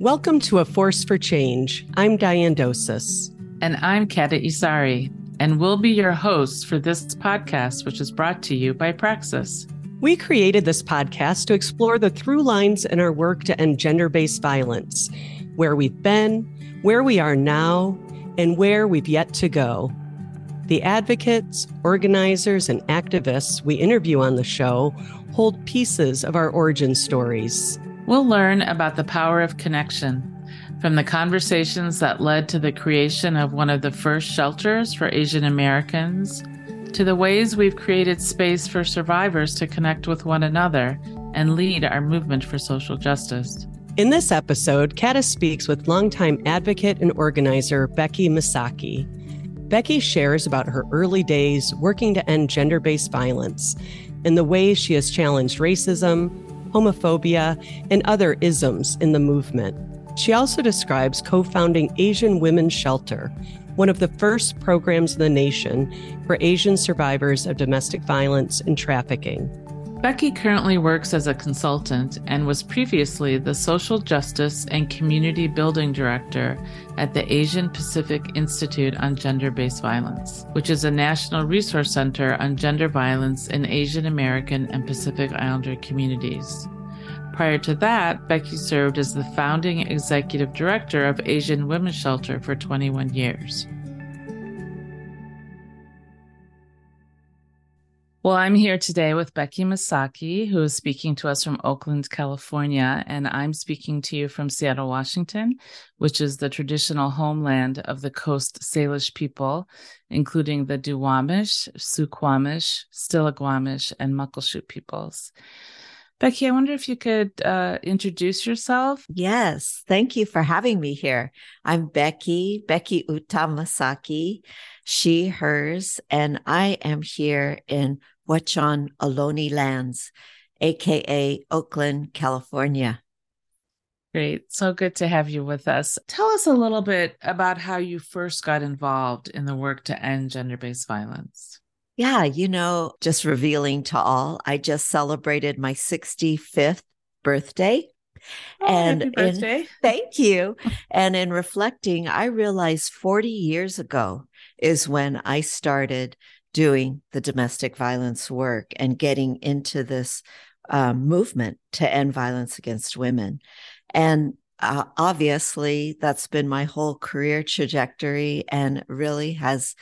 Welcome to A Force for Change. I'm Diane Dosis. And I'm Kata Issari, and we'll be your hosts for this podcast, which is brought to you by Praxis. We created this podcast to explore the through lines in our work to end gender based violence, where we've been, where we are now, and where we've yet to go. The advocates, organizers, and activists we interview on the show hold pieces of our origin stories. We'll learn about the power of connection from the conversations that led to the creation of one of the first shelters for Asian Americans to the ways we've created space for survivors to connect with one another and lead our movement for social justice. In this episode, Kata speaks with longtime advocate and organizer Beckie Masaki. Beckie shares about her early days working to end gender based violence and the ways she has challenged racism, homophobia, and other isms in the movement. She also describes co founding Asian Women's Shelter, one of the first programs in the nation for Asian survivors of domestic violence and trafficking. Beckie currently works as a consultant and was previously the Social Justice and Community Building Director at the Asian Pacific Institute on Gender Based Violence, which is a national resource center on gender violence in Asian American and Pacific Islander communities. Prior to that, Beckie served as the founding executive director of Asian Women's Shelter for 21 years. Well, I'm here today with Beckie Masaki, who is speaking to us from Oakland, California, and I'm speaking to you from Seattle, Washington, which is the traditional homeland of the Coast Salish people, including the Duwamish, Suquamish, Stillaguamish, and Muckleshoot peoples. Beckie, I wonder if you could uh, introduce yourself. Yes, thank you for having me here. I'm Beckie, Beckie Uta Masaki, she, hers, and I am here in Wet'suwet'en Ohlone lands, aka Oakland, California. Great. So good to have you with us. Tell us a little bit about how you first got involved in the work to end gender based violence. Yeah, you know, just revealing to all, I just celebrated my 65th birthday. Oh, and happy birthday. In, thank you. and in reflecting, I realized 40 years ago is when I started doing the domestic violence work and getting into this um, movement to end violence against women. And uh, obviously, that's been my whole career trajectory and really has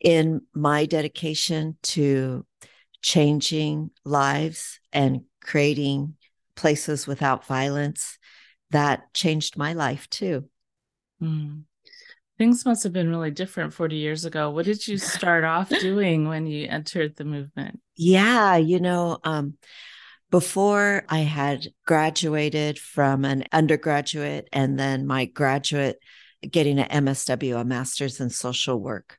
in my dedication to changing lives and creating places without violence that changed my life too. Mm. Things must have been really different 40 years ago. What did you start off doing when you entered the movement? Yeah, you know, um, before I had graduated from an undergraduate and then my graduate getting an MSW, a master's in social work.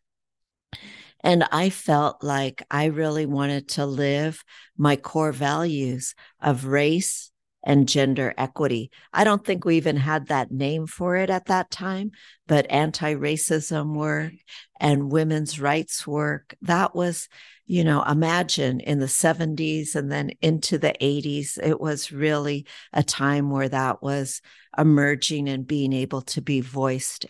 And I felt like I really wanted to live my core values of race and gender equity. I don't think we even had that name for it at that time, but anti racism work and women's rights work, that was, you know, imagine in the 70s and then into the 80s, it was really a time where that was emerging and being able to be voiced.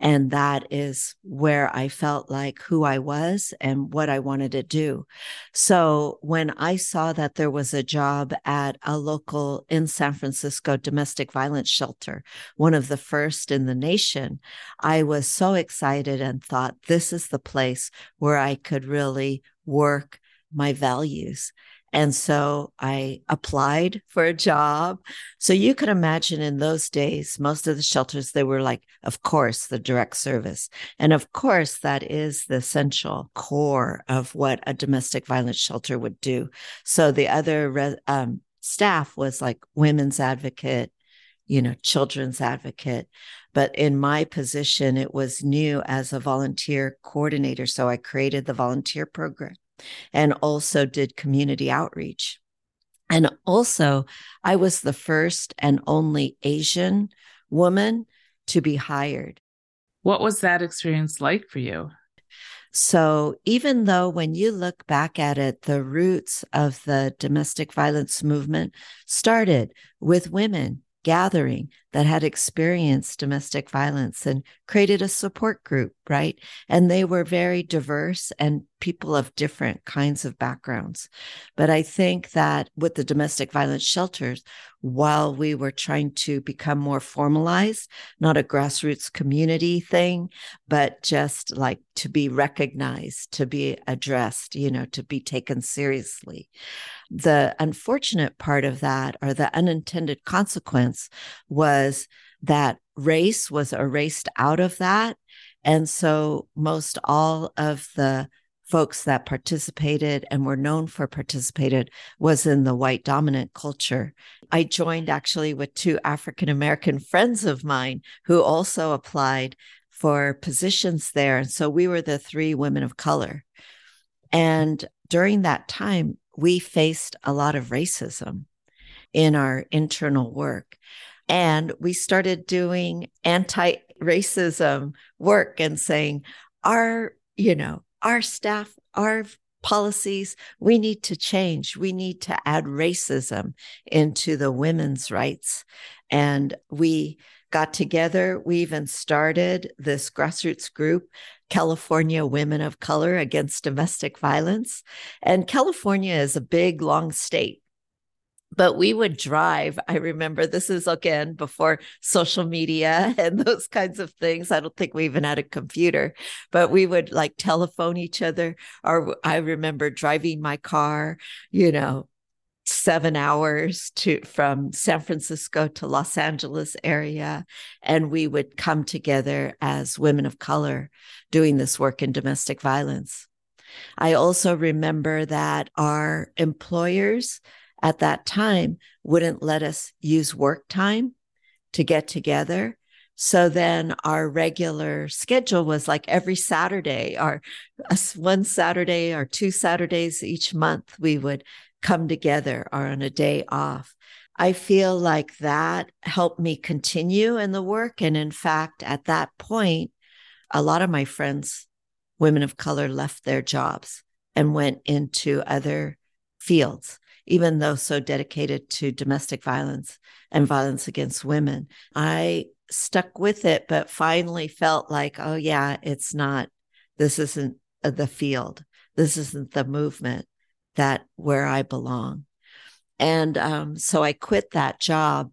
And that is where I felt like who I was and what I wanted to do. So when I saw that there was a job at a local in San Francisco domestic violence shelter, one of the first in the nation, I was so excited and thought, this is the place where I could really work my values. And so I applied for a job. So you can imagine in those days, most of the shelters, they were like, of course, the direct service. And of course, that is the essential core of what a domestic violence shelter would do. So the other um, staff was like women's advocate, you know, children's advocate. But in my position, it was new as a volunteer coordinator. So I created the volunteer program and also did community outreach. And also, I was the first and only Asian woman to be hired. What was that experience like for you? So, even though when you look back at it, the roots of the domestic violence movement started with women gathering that had experienced domestic violence and created a support group, right? And they were very diverse and people of different kinds of backgrounds. But I think that with the domestic violence shelters, while we were trying to become more formalized, not a grassroots community thing, but just like to be recognized, to be addressed, you know, to be taken seriously. The unfortunate part of that, or the unintended consequence, was that race was erased out of that. And so most all of the folks that participated and were known for participated was in the white dominant culture. I joined actually with two African American friends of mine who also applied for positions there. And so we were the three women of color. And during that time, we faced a lot of racism in our internal work. And we started doing anti racism work and saying, our, you know, our staff, our policies, we need to change. We need to add racism into the women's rights. And we got together. We even started this grassroots group, California Women of Color Against Domestic Violence. And California is a big, long state but we would drive. I remember this is again before social media and those kinds of things. I don't think we even had a computer, but we would like telephone each other. Or I remember driving my car, you know, seven hours to from San Francisco to Los Angeles area. And we would come together as women of color doing this work in domestic violence. I also remember that our employers at that time wouldn't let us use work time to get together. So then our regular schedule was like every Saturday or one Saturday or two Saturdays each month, we would come together or on a day off. I feel like that helped me continue in the work. And in fact, at that point, a lot of my friends, women of color, left their jobs and went into other fields even though so dedicated to domestic violence and violence against women. I stuck with it, but finally felt like, oh, yeah, it's not, this isn't the field. This isn't the movement that where I belong. And um, so I quit that job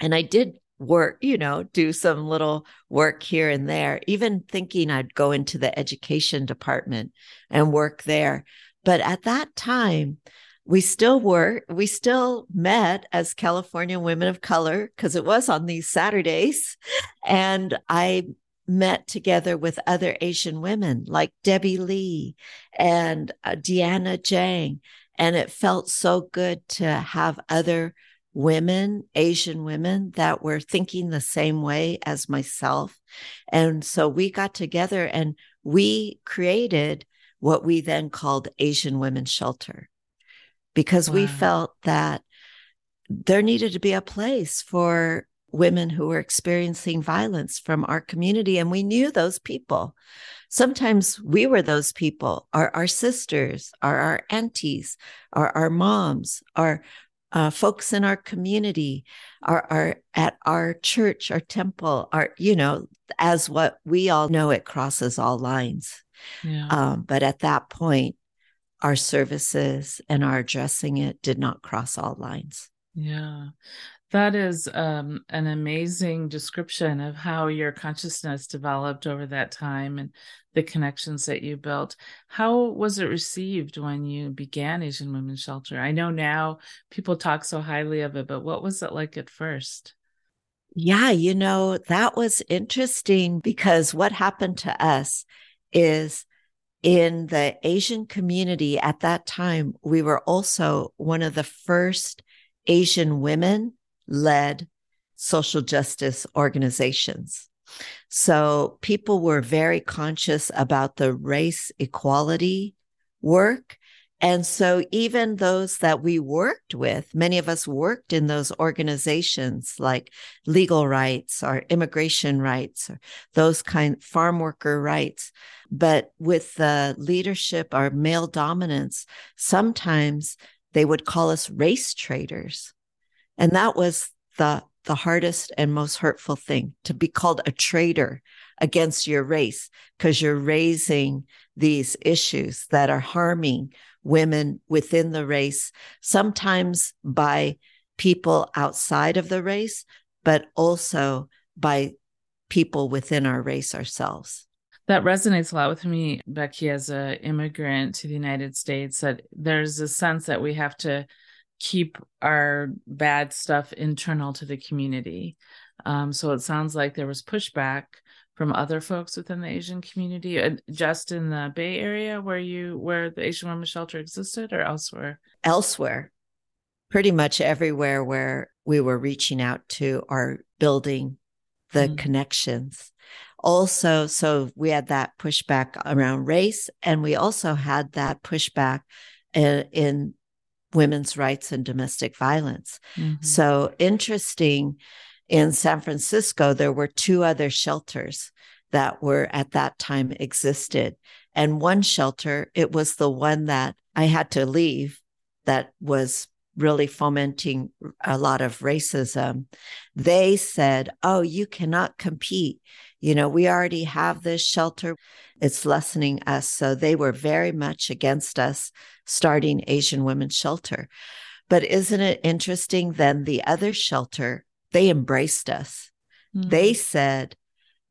and I did work, you know, do some little work here and there, even thinking I'd go into the education department and work there. But at that time, we still were we still met as california women of color because it was on these saturdays. And i met together with other asian women like debbie lee and uh, deanna jang and it felt so good to have other women asian women that were thinking the same way as myself. And so we got together and we created what we then called asian women's shelter because wow. we felt that there needed to be a place for women who were experiencing violence from our community. And we knew those people. Sometimes we were those people, our, our sisters, our, our aunties, our, our moms, our uh, folks in our community, our, our at our church, our temple, our, you know, as what we all know, it crosses all lines. Yeah. Um, but at that point, our services and our addressing it did not cross all lines. Yeah. That is um, an amazing description of how your consciousness developed over that time and the connections that you built. How was it received when you began Asian Women's Shelter? I know now people talk so highly of it, but what was it like at first? Yeah, you know, that was interesting because what happened to us is in the Asian community at that time, we were also one of the first Asian women led social justice organizations. So people were very conscious about the race equality work and so, even those that we worked with, many of us worked in those organizations like legal rights or immigration rights or those kind farm worker rights. But with the leadership or male dominance, sometimes they would call us race traitors. And that was the the hardest and most hurtful thing to be called a traitor against your race because you're raising these issues that are harming women within the race, sometimes by people outside of the race, but also by people within our race ourselves. That resonates a lot with me, Beckie, as an immigrant to the United States, that there's a sense that we have to keep our bad stuff internal to the community. Um, so it sounds like there was pushback from other folks within the Asian community, uh, just in the Bay Area where you where the Asian Women's Shelter existed, or elsewhere. Elsewhere, pretty much everywhere where we were reaching out to our building the mm. connections. Also, so we had that pushback around race, and we also had that pushback in, in women's rights and domestic violence. Mm-hmm. So interesting. In San Francisco, there were two other shelters that were at that time existed. And one shelter, it was the one that I had to leave that was really fomenting a lot of racism. They said, Oh, you cannot compete. You know, we already have this shelter. It's lessening us. So they were very much against us starting Asian Women's Shelter. But isn't it interesting? Then the other shelter, they embraced us. Mm-hmm. They said,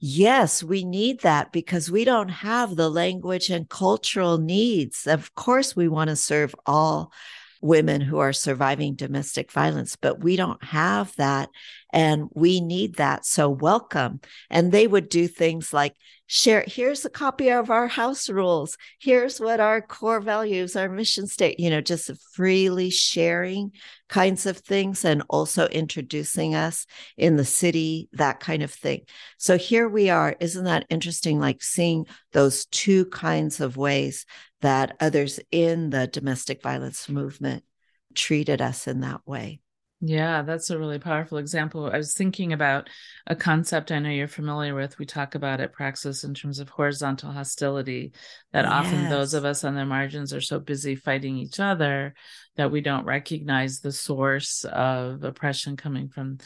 Yes, we need that because we don't have the language and cultural needs. Of course, we want to serve all women who are surviving domestic violence, but we don't have that and we need that. So welcome. And they would do things like share, here's a copy of our house rules. Here's what our core values, our mission state, you know, just freely sharing kinds of things and also introducing us in the city, that kind of thing. So here we are. Isn't that interesting? Like seeing those two kinds of ways that others in the domestic violence movement treated us in that way. Yeah, that's a really powerful example. I was thinking about a concept I know you're familiar with. We talk about at Praxis in terms of horizontal hostility, that yes. often those of us on the margins are so busy fighting each other that we don't recognize the source of oppression coming from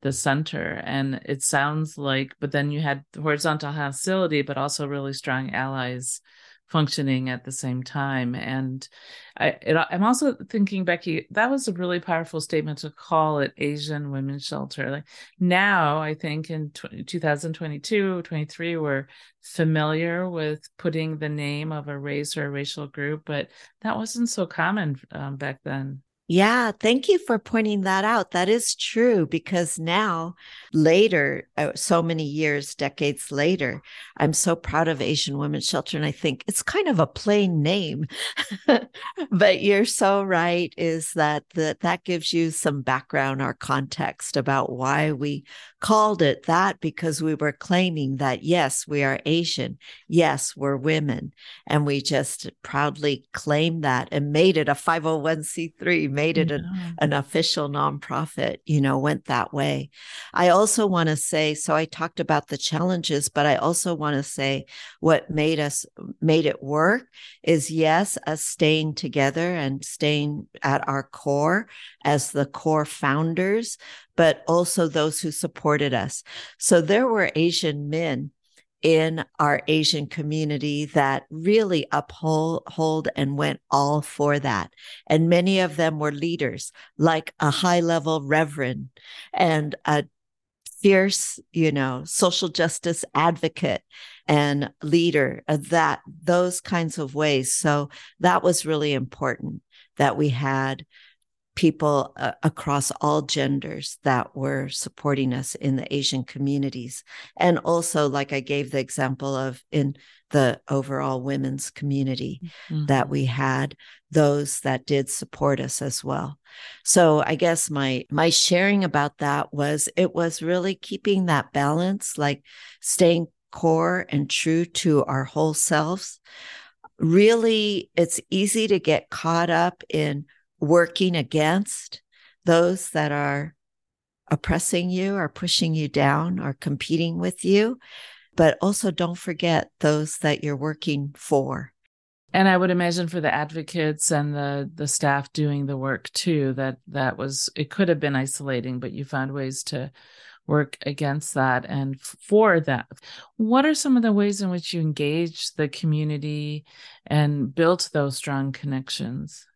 the center. And it sounds like, but then you had horizontal hostility, but also really strong allies functioning at the same time. And I, I'm also thinking, Beckie, that was a really powerful statement to call it Asian Women's Shelter. Like now, I think in 2022, 23, we're familiar with putting the name of a race or a racial group, but that wasn't so common um, back then. Yeah, thank you for pointing that out. That is true because now, later, uh, so many years, decades later, I'm so proud of Asian Women's Shelter. And I think it's kind of a plain name. but you're so right, is that the, that gives you some background or context about why we called it that because we were claiming that, yes, we are Asian. Yes, we're women. And we just proudly claimed that and made it a 501c3 made it an, an official nonprofit, you know, went that way. I also want to say, so I talked about the challenges, but I also want to say what made us, made it work is yes, us staying together and staying at our core as the core founders, but also those who supported us. So there were Asian men in our Asian community that really uphold and went all for that. And many of them were leaders, like a high level reverend and a fierce, you know, social justice advocate and leader of that, those kinds of ways. So that was really important that we had people uh, across all genders that were supporting us in the Asian communities. And also, like I gave the example of in the overall women's community mm-hmm. that we had those that did support us as well. So I guess my my sharing about that was it was really keeping that balance like staying core and true to our whole selves. Really it's easy to get caught up in working against those that are oppressing you or pushing you down or competing with you. But also don't forget those that you're working for. and i would imagine for the advocates and the the staff doing the work too that that was it could have been isolating but you found ways to work against that and for that what are some of the ways in which you engage the community and built those strong connections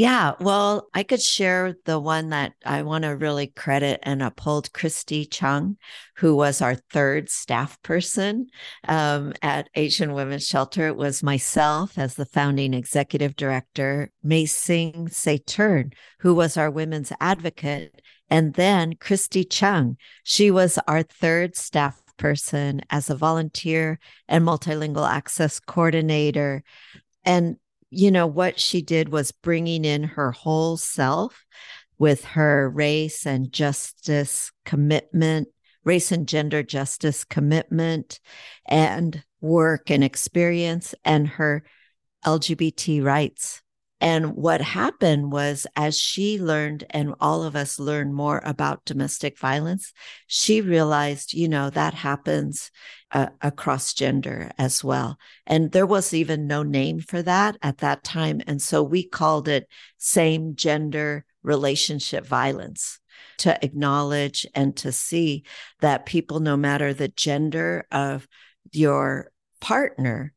yeah, well, I could share the one that I want to really credit and uphold Christy Chung, who was our third staff person um, at Asian Women's Shelter. It was myself as the founding executive director, May Sing Saturn, who was our women's advocate, and then Christy Chung. She was our third staff person as a volunteer and multilingual access coordinator. And you know, what she did was bringing in her whole self with her race and justice commitment, race and gender justice commitment, and work and experience, and her LGBT rights. And what happened was, as she learned, and all of us learned more about domestic violence, she realized, you know, that happens uh, across gender as well. And there was even no name for that at that time. And so we called it same gender relationship violence to acknowledge and to see that people, no matter the gender of your partner,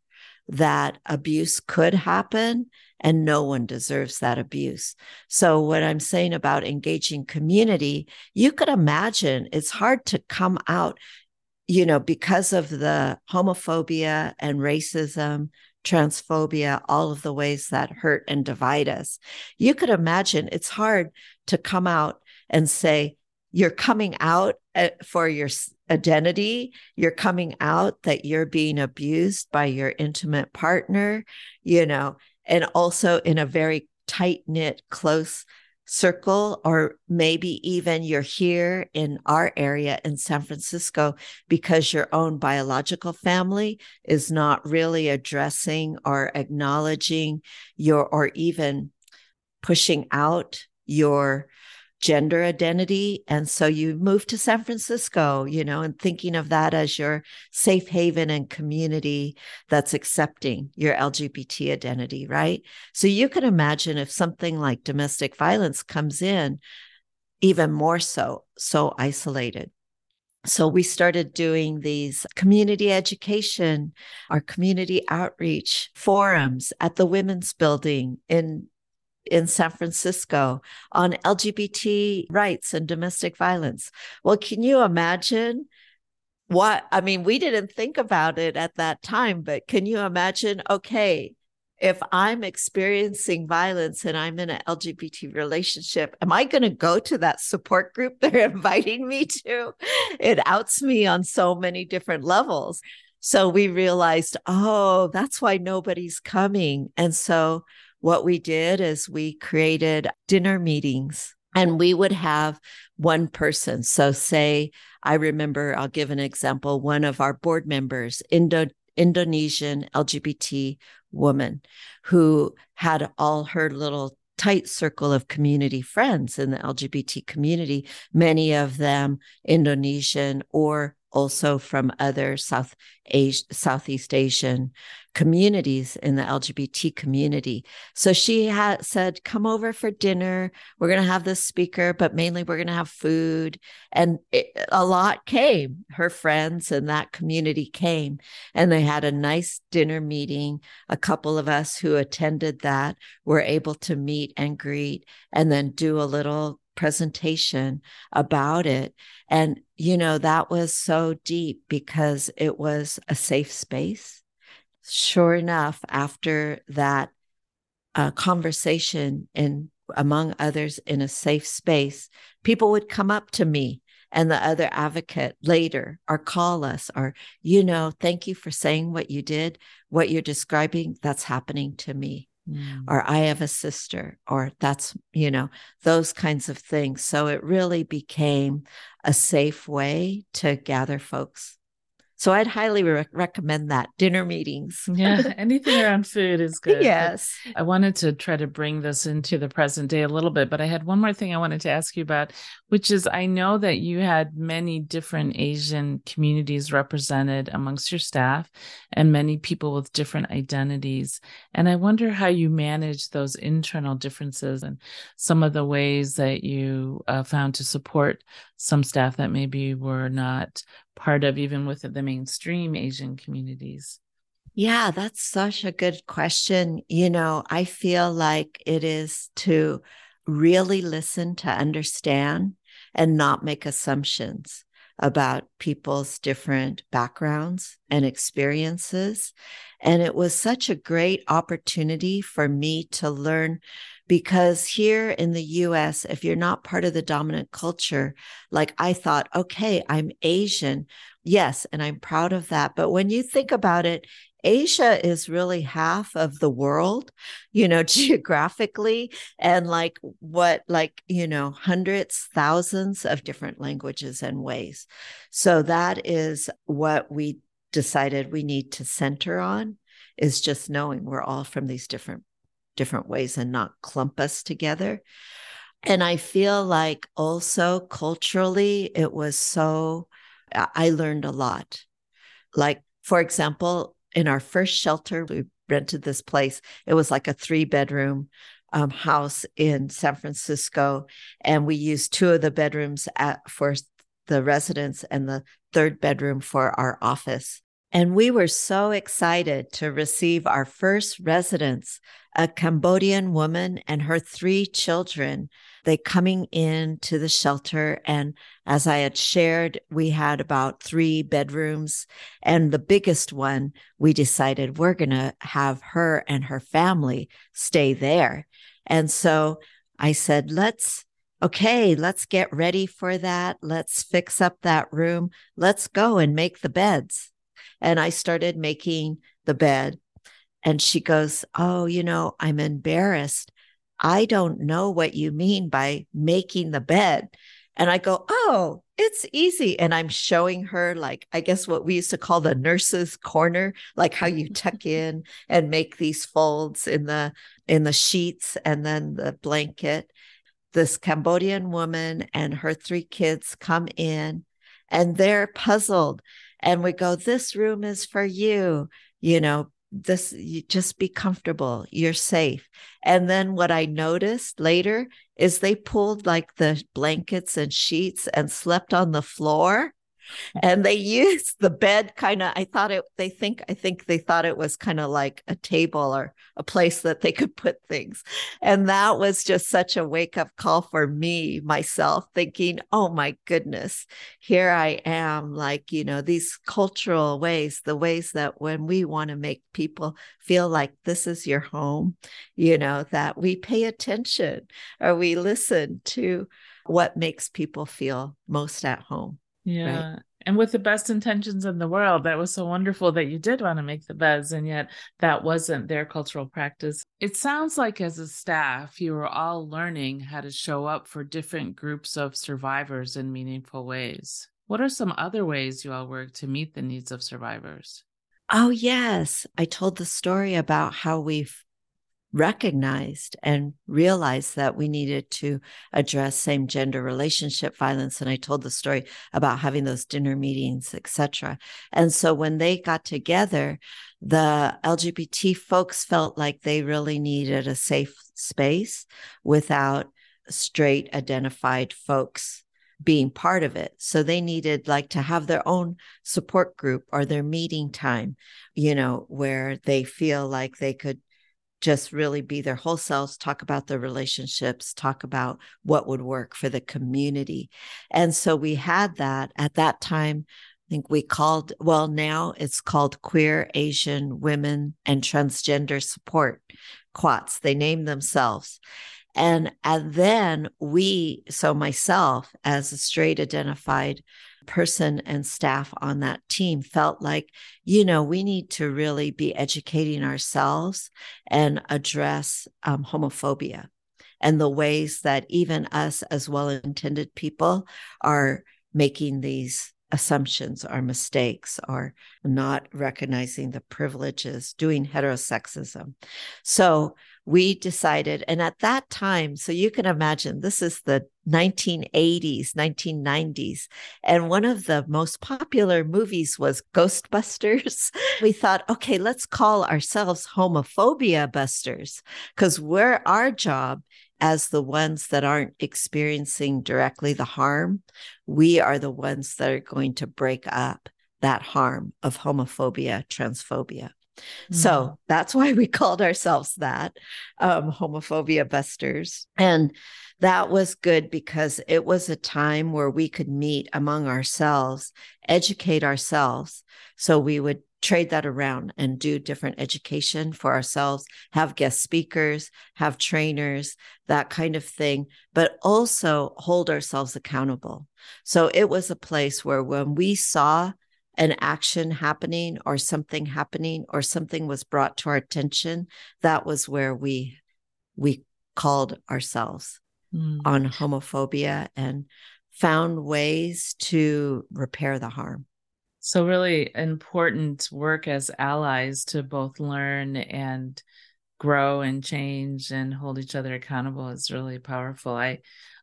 that abuse could happen and no one deserves that abuse. So, what I'm saying about engaging community, you could imagine it's hard to come out, you know, because of the homophobia and racism, transphobia, all of the ways that hurt and divide us. You could imagine it's hard to come out and say, you're coming out uh, for your identity. You're coming out that you're being abused by your intimate partner, you know, and also in a very tight knit, close circle, or maybe even you're here in our area in San Francisco because your own biological family is not really addressing or acknowledging your, or even pushing out your gender identity. And so you moved to San Francisco, you know, and thinking of that as your safe haven and community that's accepting your LGBT identity, right? So you can imagine if something like domestic violence comes in, even more so, so isolated. So we started doing these community education, our community outreach forums at the Women's Building in in San Francisco on LGBT rights and domestic violence. Well, can you imagine what? I mean, we didn't think about it at that time, but can you imagine? Okay, if I'm experiencing violence and I'm in an LGBT relationship, am I going to go to that support group they're inviting me to? It outs me on so many different levels. So we realized, oh, that's why nobody's coming. And so what we did is we created dinner meetings and we would have one person. So, say, I remember, I'll give an example one of our board members, Indo- Indonesian LGBT woman, who had all her little tight circle of community friends in the LGBT community, many of them Indonesian or also from other South Asia, Southeast Asian communities in the LGBT community. So she had said, come over for dinner. We're going to have this speaker, but mainly we're going to have food. And it, a lot came. Her friends and that community came and they had a nice dinner meeting. A couple of us who attended that were able to meet and greet and then do a little presentation about it. And, you know, that was so deep because it was a safe space sure enough, after that uh, conversation and among others in a safe space, people would come up to me and the other advocate later or call us or, you know, thank you for saying what you did, what you're describing, that's happening to me. Mm. Or I have a sister, or that's, you know, those kinds of things. So it really became a safe way to gather folks So I'd highly re- recommend that dinner meetings. yeah, anything around food is good. Yes. But I wanted to try to bring this into the present day a little bit, but I had one more thing I wanted to ask you about, which is I know that you had many different Asian communities represented amongst your staff and many people with different identities. And I wonder how you manage those internal differences and some of the ways that you uh, found to support some staff that maybe were not part of even with the mainstream Asian communities? Yeah, that's such a good question. You know, I feel like it is to really listen to understand and not make assumptions about people's different backgrounds and experiences. And it was such a great opportunity for me to learn because here in the US, if you're not part of the dominant culture, like I thought, okay, I'm Asian. Yes. And I'm proud of that. But when you think about it, Asia is really half of the world, you know, geographically, and like what, like, you know, hundreds, thousands of different languages and ways. So that is what we decided we need to center on is just knowing we're all from these different different ways and not clump us together and i feel like also culturally it was so i learned a lot like for example in our first shelter, we rented this place. It was like a three bedroom um, house in San Francisco, and we used two of the bedrooms at, for the residents and the third bedroom for our office. And we were so excited to receive our first residents, a Cambodian woman and her three children they coming in to the shelter. And as I had shared, we had about three bedrooms. And the biggest one, we decided we're going to have her and her family stay there. And so I said, let's, okay, let's get ready for that. Let's fix up that room. Let's go and make the beds. And I started making the bed. And she goes, Oh, you know, I'm embarrassed. I don't know what you mean by making the bed. And I go, Oh, it's easy. And I'm showing her, like, I guess what we used to call the nurse's corner, like how you tuck in and make these folds in the in the sheets and then the blanket. This Cambodian woman and her three kids come in and they're puzzled. And we go, This room is for you, you know, this you just be comfortable you're safe. And then what i noticed later is they pulled like the blankets and sheets and slept on the floor and they used the bed kind of i thought it they think i think they thought it was kind of like a table or a place that they could put things. And that was just such a wake up call for me myself thinking oh my goodness here i am like you know these cultural ways the ways that when we want to make people feel like this is your home you know that we pay attention or we listen to what makes people feel most at home yeah. Right? And with the best intentions in the world, that was so wonderful that you did want to make the beds, and yet that wasn't their cultural practice. It sounds like as a staff, you were all learning how to show up for different groups of survivors in meaningful ways. What are some other ways you all work to meet the needs of survivors? Oh, yes. I told the story about how we've recognized and realized that we needed to address same gender relationship violence and i told the story about having those dinner meetings etc and so when they got together the lgbt folks felt like they really needed a safe space without straight identified folks being part of it. So they needed like to have their own support group or their meeting time, you know, where they feel like they could just really be their whole selves, talk about their relationships, talk about what would work for the community. And so we had that at that time. I think we called, well, now it's called Queer Asian Women and Transgender Support, QATS. They name themselves. And, and then we, so myself as a straight identified person and staff on that team felt like, you know, we need to really be educating ourselves and address um, homophobia and the ways that even us as well intended people are making these assumptions or mistakes or not recognizing the privileges, doing heterosexism. So we decided, and at that time, so you can imagine this is the 1980s, 1990s, and one of the most popular movies was Ghostbusters. we thought, okay, let's call ourselves homophobia busters because we're our job as the ones that aren't experiencing directly the harm, we are the ones that are going to break up that harm of homophobia, transphobia. Mm-hmm. So that's why we called ourselves that, um, homophobia busters. And that was good because it was a time where we could meet among ourselves, educate ourselves. So we would trade that around and do different education for ourselves, have guest speakers, have trainers, that kind of thing, but also hold ourselves accountable. So it was a place where when we saw an action happening or something happening or something was brought to our attention, that was where we we called ourselves mm. on homophobia and found ways to repair the harm. So, really important work as allies to both learn and grow and change and hold each other accountable is really powerful. I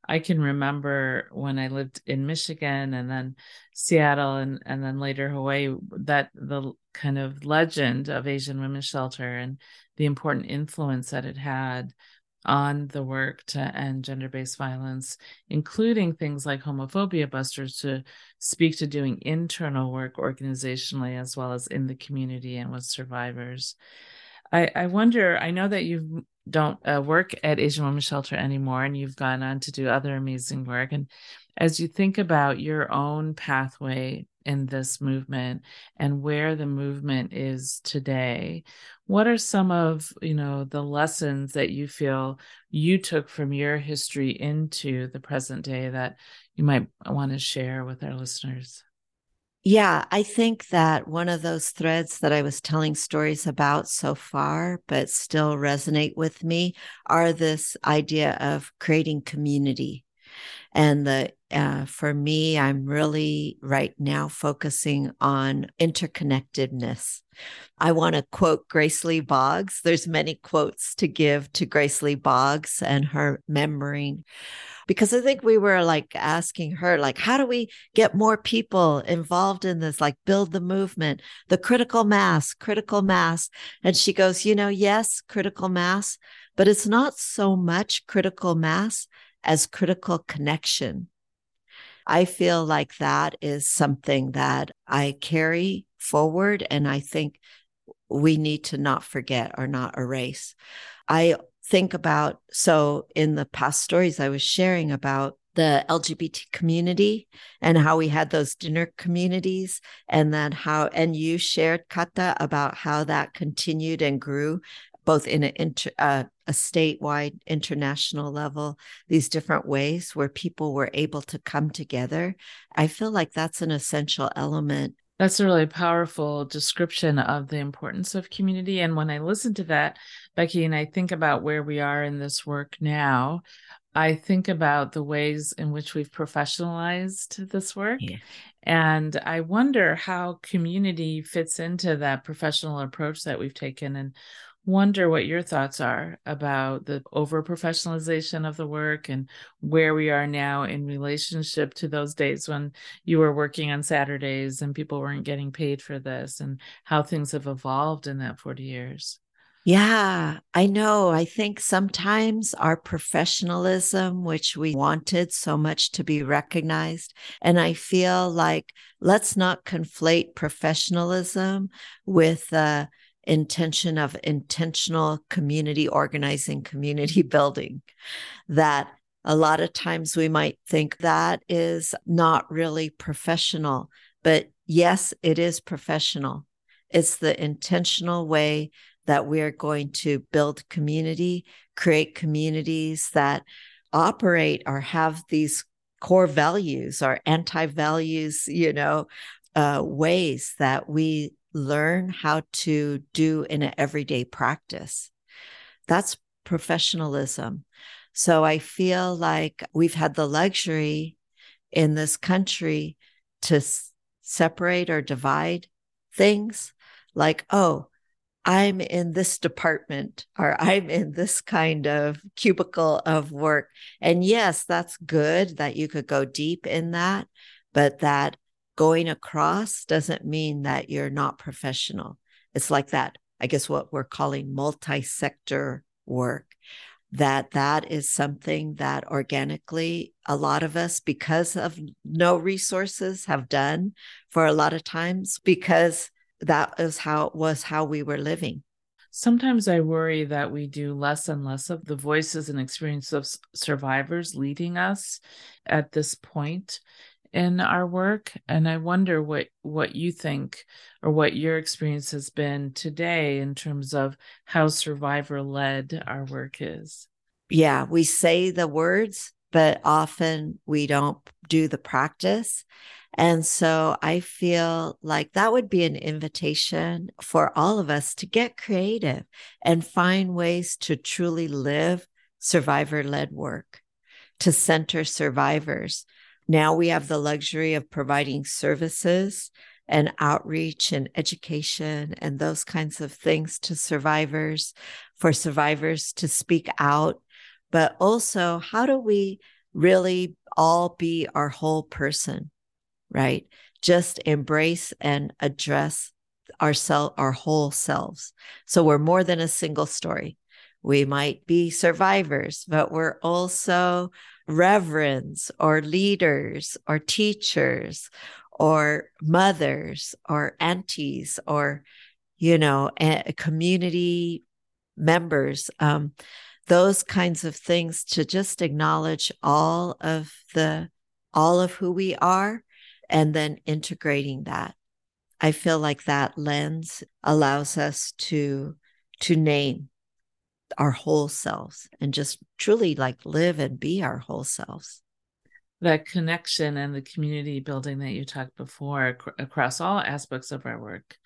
I can remember when I lived in Michigan and then Seattle and, and then later Hawaii, that the kind of legend of Asian Women's Shelter and the important influence that it had on the work to end gender based violence, including things like homophobia busters to speak to doing internal work organizationally as well as in the community and with survivors. I, I wonder, I know that you don't uh, work at Asian Women's Shelter anymore and you've gone on to do other amazing work. And as you think about your own pathway in this movement and where the movement is today what are some of you know the lessons that you feel you took from your history into the present day that you might want to share with our listeners? Yeah, I think that one of those threads that I was telling stories about so far, but still resonate with me, are this idea of creating community and the uh, for me, I'm really right now focusing on interconnectedness. I want to quote Grace Lee Boggs. There's many quotes to give to Grace Lee Boggs and her memory, because I think we were like asking her, like, how do we get more people involved in this? Like, build the movement, the critical mass, critical mass. And she goes, you know, yes, critical mass, but it's not so much critical mass as critical connection. I feel like that is something that I carry forward. And I think we need to not forget or not erase. I think about, so in the past stories I was sharing about the LGBT community and how we had those dinner communities and then how, and you shared Kata about how that continued and grew both in a, inter, uh, a statewide, international level, these different ways where people were able to come together. I feel like that's an essential element. That's a really powerful description of the importance of community. And when I listen to that, Beckie, and I think about where we are in this work now, I think about the ways in which we've professionalized this work. Yeah. And I wonder how community fits into that professional approach that we've taken and wonder what your thoughts are about the over professionalization of the work and where we are now in relationship to those days when you were working on Saturdays and people weren't getting paid for this and how things have evolved in that 40 years. Yeah, I know. I think sometimes our professionalism, which we wanted so much to be recognized, and I feel like let's not conflate professionalism with uh, intention of intentional community organizing, community building, that a lot of times we might think that is not really professional, but yes, it is professional. It's the intentional way that we're going to build community, create communities that operate or have these core values or anti values, you know, uh, ways that we learn how to do in an everyday practice. That's professionalism. So I feel like we've had the luxury in this country to separate or divide things like, oh, I'm in this department or I'm in this kind of cubicle of work. And yes, that's good that you could go deep in that, but that going across doesn't mean that you're not professional. It's like that, I guess, what we're calling multi sector work. That that is something that organically a lot of us, because of no resources, have done for a lot of times because that is how was how we were living. Sometimes I worry that we do less and less of the voices and experience of survivors leading us at this point in our work and i wonder what what you think or what your experience has been today in terms of how survivor led our work is yeah we say the words but often we don't do the practice and so I feel like that would be an invitation for all of us to get creative and find ways to truly live survivor led work, to center survivors. Now we have the luxury of providing services and outreach and education and those kinds of things to survivors, for survivors to speak out. But also, how do we really all be our whole person? right? Just embrace and address ourself, our whole selves. So we're more than a single story. We might be survivors, but we're also reverends or leaders or teachers or mothers or aunties or, you know, community members. Um, those kinds of things to just acknowledge all of the all of who we are and then integrating that. I feel like that lens allows us to to name our whole selves and just truly like live and be our whole selves. That connection and the community building that you talked before ac- across all aspects of our work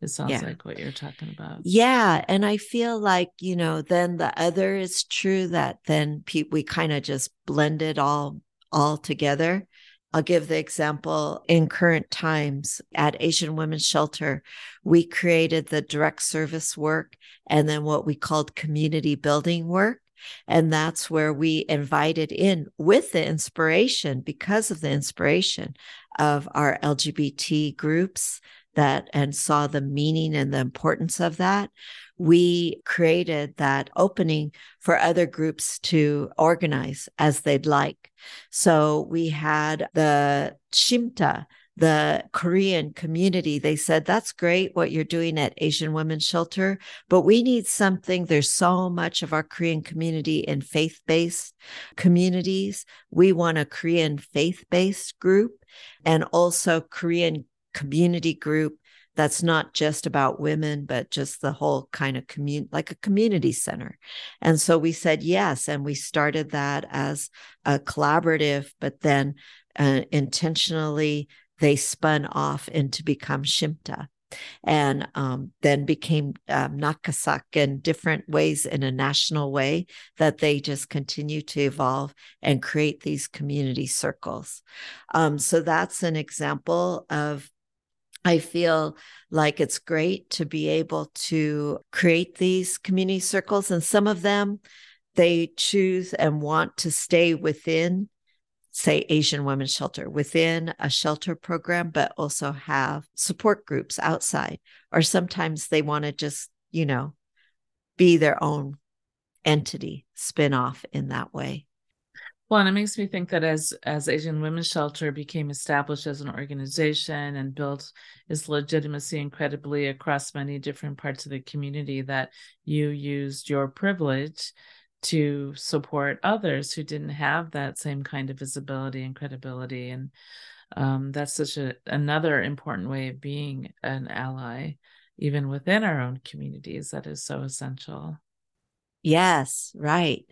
it sounds yeah. like what you're talking about. Yeah and i feel like you know then the other is true that then pe- we kind of just blend it all all together I'll give the example in current times at Asian Women's Shelter, we created the direct service work and then what we called community building work. And that's where we invited in with the inspiration, because of the inspiration of our LGBT groups that and saw the meaning and the importance of that we created that opening for other groups to organize as they'd like. So we had the Shimtuh, the Korean community, they said, That's great what you're doing at Asian Women's Shelter, but we need something. There's so much of our Korean community in faith based communities. We want a Korean faith based group and also Korean community group that's not just about women, but just the whole kind of community, like a community center. And so we said yes. And we started that as a collaborative, but then uh, intentionally they spun off into become Shimtuh and um, then became um, NAKASEC in different ways in a national way that they just continue to evolve and create these community circles. Um, so that's an example of I feel like it's great to be able to create these community circles. And some of them, they choose and want to stay within, say, Asian Women's Shelter, within a shelter program, but also have support groups outside. Or sometimes they want to just, you know, be their own entity, spin off in that way. Well, and it makes me think that as as Asian Women's Shelter became established as an organization and built its legitimacy incredibly across many different parts of the community, that you used your privilege to support others who didn't have that same kind of visibility and credibility, and um, that's such a another important way of being an ally, even within our own communities. That is so essential. Yes, right.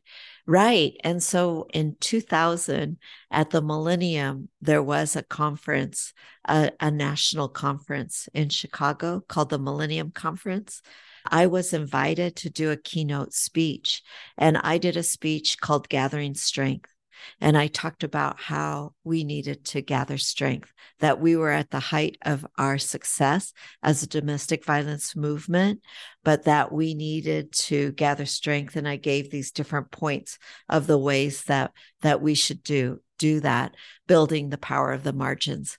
Right. And so in 2000 at the Millennium, there was a conference, a, a, national conference in Chicago called the Millennium Conference. I was invited to do a keynote speech, and I did a speech called Gathering Strength. And I talked about how we needed to gather strength, that we were at the height of our success as a domestic violence movement, but that we needed to gather strength. And I gave these different points of the ways that, that we should do do that, building the power of the margins.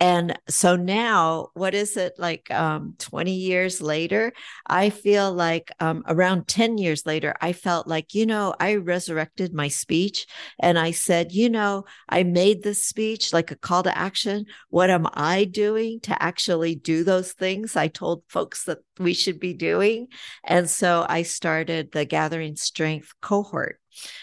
And so now, what is it like um, 20 years later? I feel like um, around 10 years later, I felt like, you know, I resurrected my speech and I said, you know, I made this speech like a call to action. What am I doing to actually do those things I told folks that we should be doing? And so I started the Gathering Strength cohort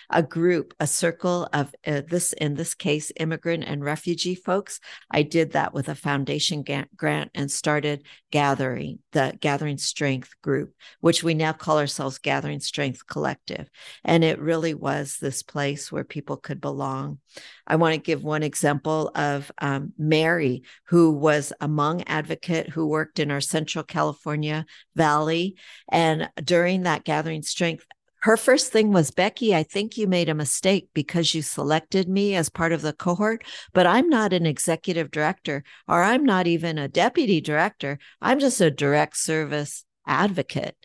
a group, a circle of uh, this, in this case, immigrant and refugee folks. I did that with a foundation grant and started gathering the Gathering Strength group, which we now call ourselves Gathering Strength Collective. And it really was this place where people could belong. I want to give one example of um, Mary, who was a Hmong advocate who worked in our Central California Valley. And during that Gathering Strength, her first thing was Beckie, I think you made a mistake because you selected me as part of the cohort, but I'm not an executive director or I'm not even a deputy director. I'm just a direct service advocate.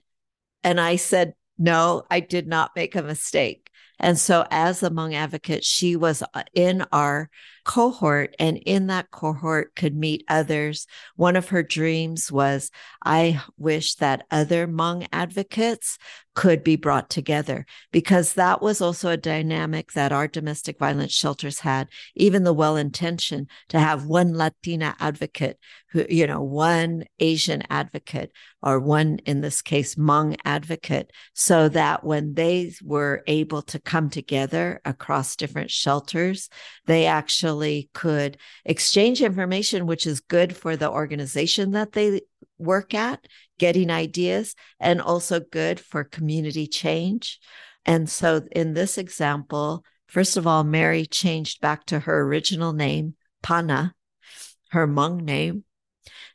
And I said, no, I did not make a mistake. And so, as a Hmong advocates, she was uh, in our cohort and in that cohort could meet others. One of her dreams was, I wish that other Hmong advocates could be brought together because that was also a dynamic that our domestic violence shelters had, even the well intentioned to have one Latina advocate who, you know, one Asian advocate or one, in this case, Hmong advocate, so that when they were able to come together across different shelters, they actually actually could exchange information, which is good for the organization that they work at, getting ideas, and also good for community change. And so in this example, first of all, Mary changed back to her original name, Pana, her Hmong name.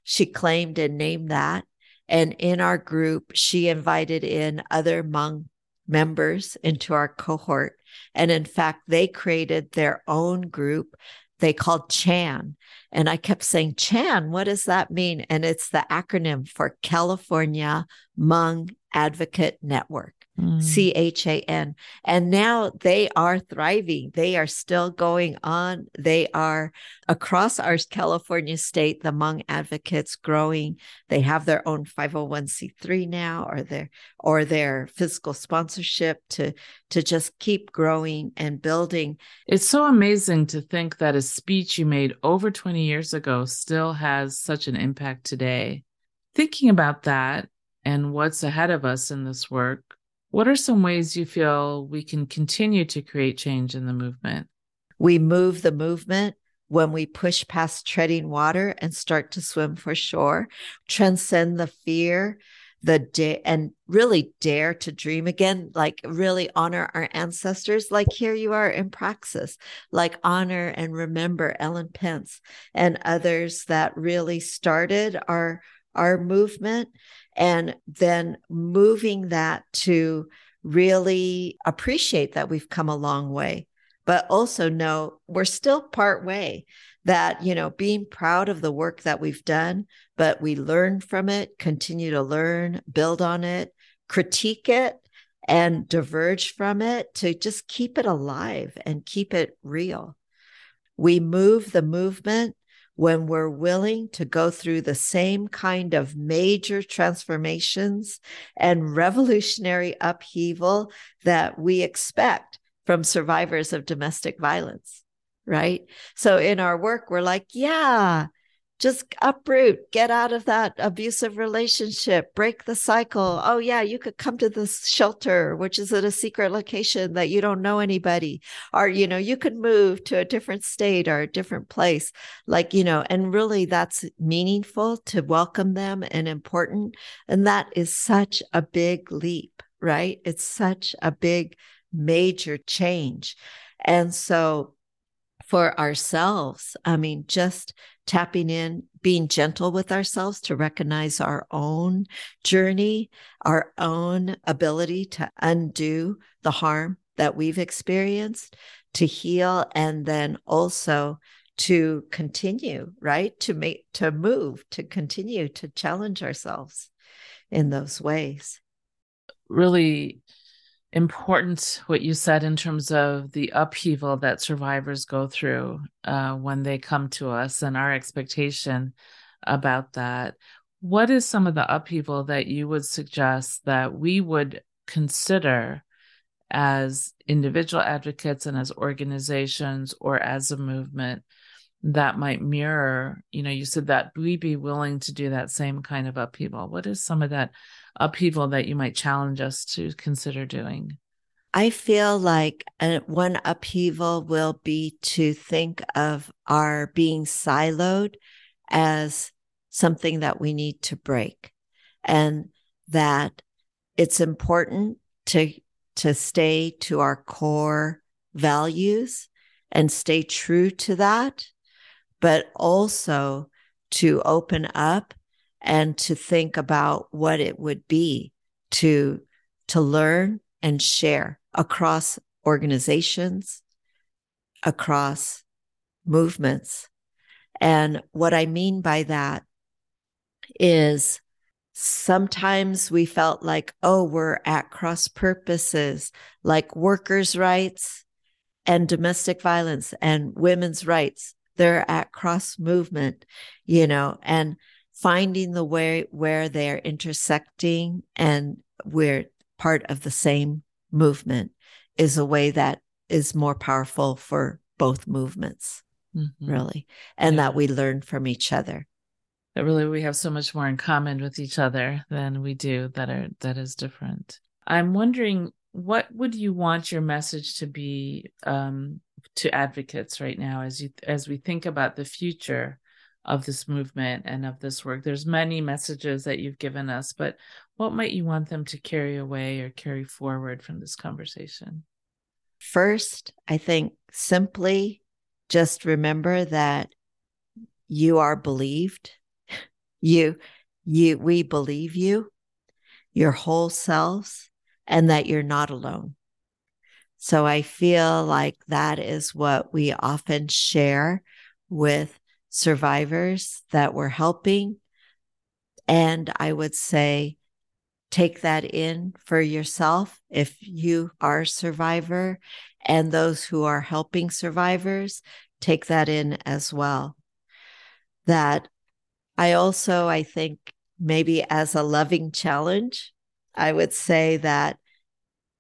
She claimed and named that. And in our group, she invited in other Hmong members into our cohort. And in fact, they created their own group they called CHAN. And I kept saying, CHAN, what does that mean? And it's the acronym for California Hmong Advocate Network. Mm. C H A N. And now they are thriving. They are still going on. They are across our California state, the Hmong advocates growing. They have their own 501c3 now or their or their fiscal sponsorship to to just keep growing and building. It's so amazing to think that a speech you made over 20 years ago still has such an impact today. Thinking about that and what's ahead of us in this work, what are some ways you feel we can continue to create change in the movement? We move the movement when we push past treading water and start to swim for shore, transcend the fear, the day and really dare to dream again like really honor our ancestors like here you are in praxis like honor and remember ellen pence and others that really started our our movement and then moving that to really appreciate that we've come a long way but also know we're still part way that you know being proud of the work that we've done but we learn from it continue to learn build on it critique it and diverge from it to just keep it alive and keep it real. We move the movement when we're willing to go through the same kind of major transformations and revolutionary upheaval that we expect from survivors of domestic violence, right? So in our work, we're like, yeah, just uproot, get out of that abusive relationship, break the cycle. Oh, yeah, you could come to this shelter, which is at a secret location that you don't know anybody. Or, you know, you could move to a different state or a different place. Like, you know, and really that's meaningful to welcome them and important. And that is such a big leap, right? It's such a big, major change. And so, for ourselves, I mean, just tapping in, being gentle with ourselves to recognize our own journey, our own ability to undo the harm that we've experienced, to heal and then also to continue, right? To make, to move, to continue to challenge ourselves in those ways. Really important what you said in terms of the upheaval that survivors go through uh, when they come to us and our expectation about that. What is some of the upheaval that you would suggest that we would consider as individual advocates and as organizations or as a movement that might mirror you know you said that we be willing to do that same kind of upheaval what is some of that upheaval that you might challenge us to consider doing? I feel like uh, one upheaval will be to think of our being siloed as something that we need to break and that it's important to to stay to our core values and stay true to that, but also to open up and to think about what it would be to, to learn and share across organizations, across movements. And what I mean by that is sometimes we felt like, oh, we're at cross purposes, like workers' rights and domestic violence and women's rights. They're at cross movement, you know, and finding the way where they're intersecting and we're part of the same movement is a way that is more powerful for both movements, mm-hmm. really, and yeah. that we learn from each other that really we have so much more in common with each other than we do that are that is different. I'm wondering what would you want your message to be um, to advocates right now as you as we think about the future of this movement and of this work. There's many messages that you've given us but what might you want them to carry away or carry forward from this conversation? First i think simply just remember that you are believed. You, you, we believe you, your whole selves, and that you're not alone. So I feel like that is what we often share with survivors that we're helping. And I would say, take that in for yourself if you are a survivor. And those who are helping survivors take that in as well. That I also, I think, maybe as a loving challenge, I would say that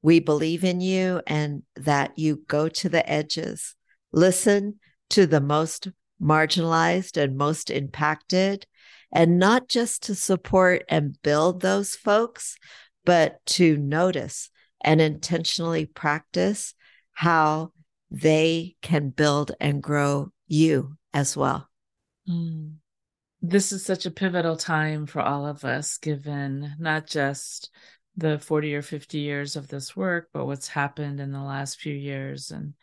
we believe in you and that you go to the edges, listen to the most marginalized and most impacted, and not just to support and build those folks, but to notice and intentionally practice how they can build and grow you as well. Mm this is such a pivotal time for all of us, given not just the 40 or 50 years of this work, but what's happened in the last few years. And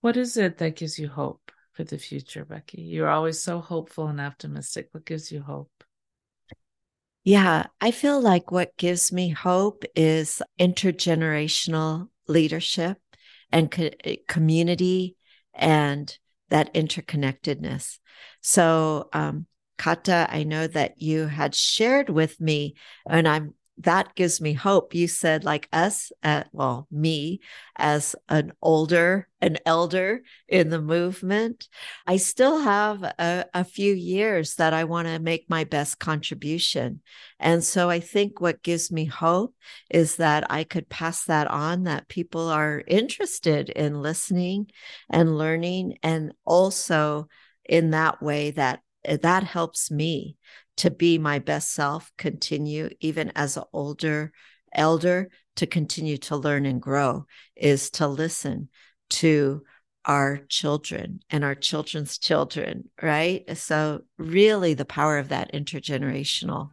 what is it that gives you hope for the future, Beckie? You're always so hopeful and optimistic. What gives you hope? Yeah, I feel like what gives me hope is intergenerational leadership and co- community and that interconnectedness. So, um, Kata, I know that you had shared with me, and I'm that gives me hope. You said, like us, uh, well, me as an older, an elder in the movement, I still have a, a few years that I want to make my best contribution. And so I think what gives me hope is that I could pass that on, that people are interested in listening and learning, and also in that way that that helps me to be my best self, continue even as an older elder to continue to learn and grow is to listen to our children and our children's children, right? So, really, the power of that intergenerational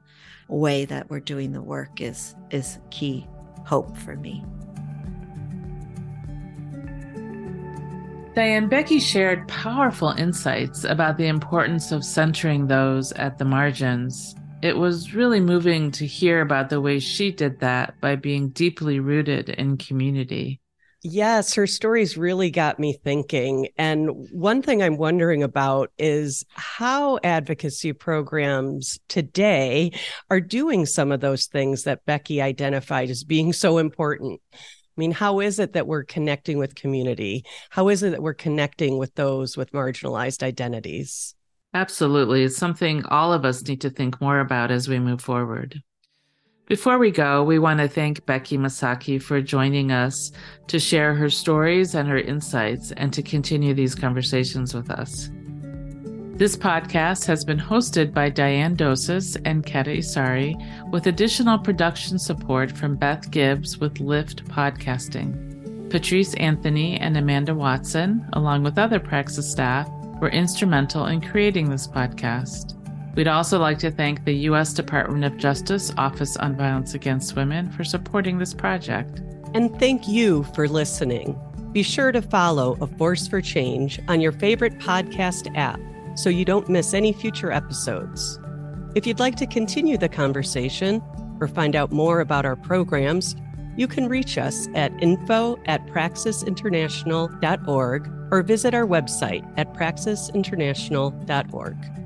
way that we're doing the work is is key hope for me. Diane Beckie shared powerful insights about the importance of centering those at the margins. It was really moving to hear about the way she did that by being deeply rooted in community. Yes, her stories really got me thinking. And one thing I'm wondering about is how advocacy programs today are doing some of those things that Beckie identified as being so important. I mean, how is it that we're connecting with community? How is it that we're connecting with those with marginalized identities? Absolutely. It's something all of us need to think more about as we move forward. Before we go, we want to thank Beckie Masaki for joining us to share her stories and her insights and to continue these conversations with us. This podcast has been hosted by Diane Dosis and Kata Issari, with additional production support from Beth Gibbs with Lyft Podcasting. Patrice Anthony and Amanda Watson, along with other Praxis staff, were instrumental in creating this podcast. We'd also like to thank the U.S. Department of Justice Office on Violence Against Women for supporting this project. And thank you for listening. Be sure to follow A Force for Change on your favorite podcast app so you don't miss any future episodes. If you'd like to continue the conversation or find out more about our programs, you can reach us at info at praxisinternational.org or visit our website at praxisinternational.org.